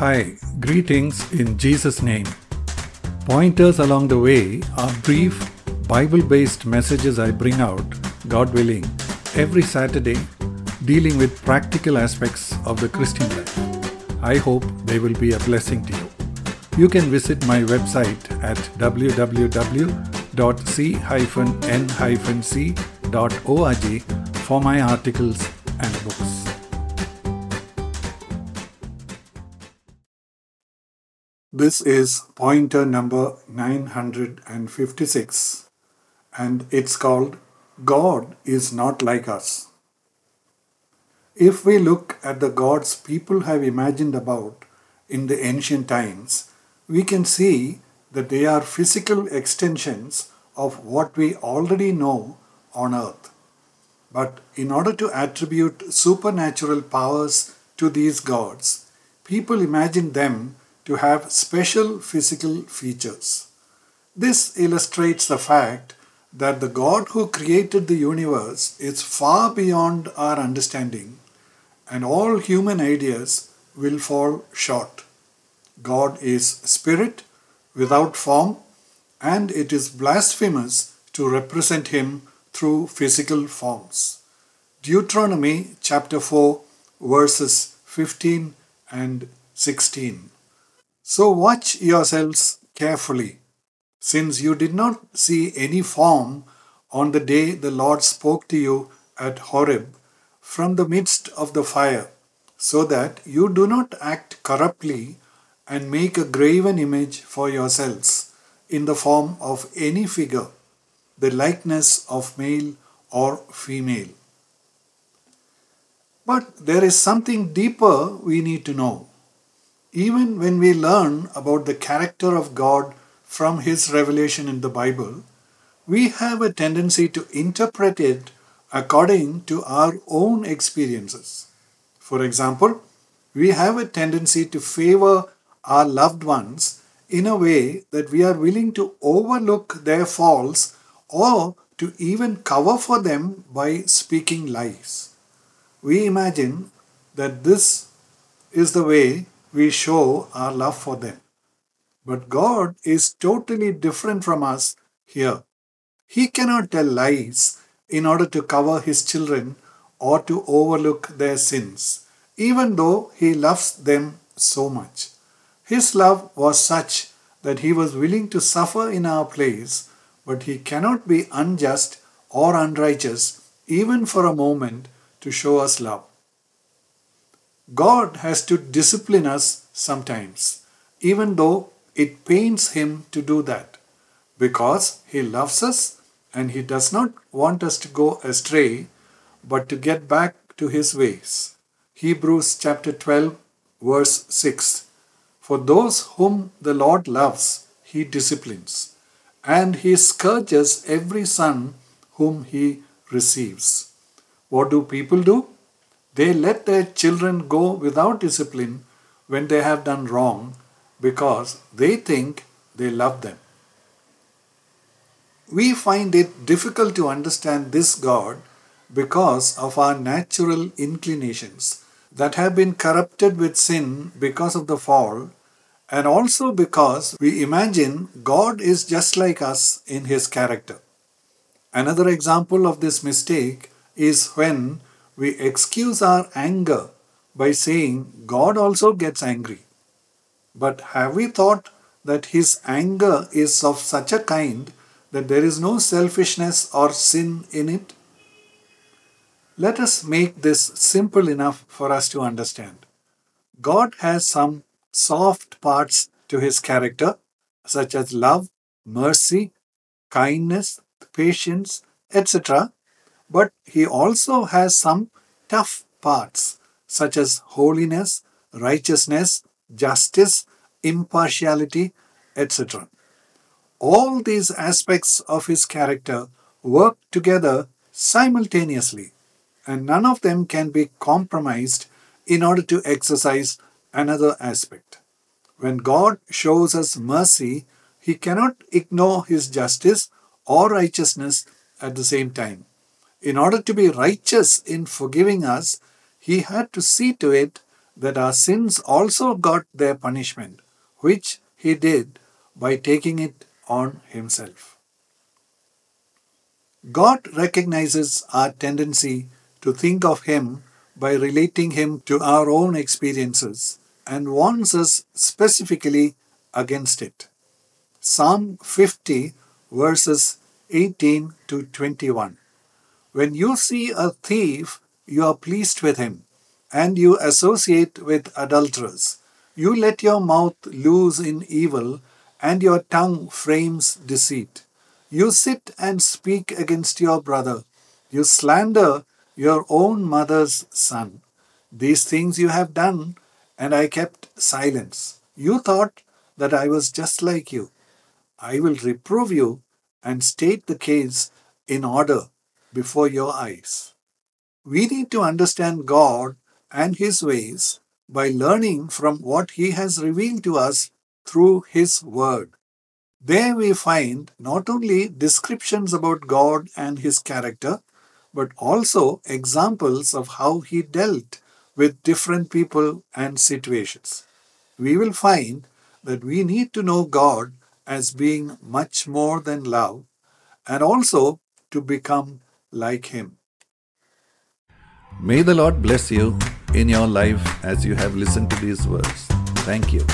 Hi, greetings in Jesus' name. Pointers along the way are brief, Bible based messages I bring out, God willing, every Saturday, dealing with practical aspects of the Christian life. I hope they will be a blessing to you. You can visit my website at www.c-n-c.org for my articles and books. This is pointer number 956 and it's called God is not like us. If we look at the gods people have imagined about in the ancient times, we can see that they are physical extensions of what we already know on earth. But in order to attribute supernatural powers to these gods, people imagine them to have special physical features. This illustrates the fact that the God who created the universe is far beyond our understanding, and all human ideas will fall short. God is spirit without form, and it is blasphemous to represent him through physical forms. Deuteronomy chapter 4, verses 15 and 16. So watch yourselves carefully, since you did not see any form on the day the Lord spoke to you at Horeb from the midst of the fire, so that you do not act corruptly and make a graven image for yourselves in the form of any figure, the likeness of male or female. But there is something deeper we need to know. Even when we learn about the character of God from His revelation in the Bible, we have a tendency to interpret it according to our own experiences. For example, we have a tendency to favor our loved ones in a way that we are willing to overlook their faults or to even cover for them by speaking lies. We imagine that this is the way we show our love for them. But God is totally different from us here. He cannot tell lies in order to cover his children or to overlook their sins, even though he loves them so much. His love was such that he was willing to suffer in our place, but he cannot be unjust or unrighteous even for a moment to show us love. God has to discipline us sometimes, even though it pains him to do that, because he loves us and he does not want us to go astray, but to get back to his ways. Hebrews chapter 12, verse 6. For those whom the Lord loves, he disciplines, and he scourges every son whom he receives. What do people do? They let their children go without discipline when they have done wrong because they think they love them. We find it difficult to understand this God because of our natural inclinations that have been corrupted with sin because of the fall, and also because we imagine God is just like us in his character. Another example of this mistake is when we excuse our anger by saying God also gets angry. But have we thought that his anger is of such a kind that there is no selfishness or sin in it? Let us make this simple enough for us to understand. God has some soft parts to his character, such as love, mercy, kindness, patience, etc. But he also has some tough parts, such as holiness, righteousness, justice, impartiality, etc. All these aspects of his character work together simultaneously, and none of them can be compromised in order to exercise another aspect. When God shows us mercy, he cannot ignore his justice or righteousness at the same time. In order to be righteous in forgiving us, he had to see to it that our sins also got their punishment, which he did by taking it on himself. God recognizes our tendency to think of him by relating him to our own experiences and warns us specifically against it. Psalm 50 verses 18 to 21. When you see a thief, you are pleased with him, and you associate with adulterers. You let your mouth loose in evil, and your tongue frames deceit. You sit and speak against your brother. You slander your own mother's son. These things you have done, and I kept silence. You thought that I was just like you. I will reprove you and state the case in order before your eyes. We need to understand God and His ways by learning from what He has revealed to us through His Word. There we find not only descriptions about God and His character, but also examples of how He dealt with different people and situations. We will find that we need to know God as being much more than love and also to become like Him. May the Lord bless you in your life as you have listened to these words. Thank you.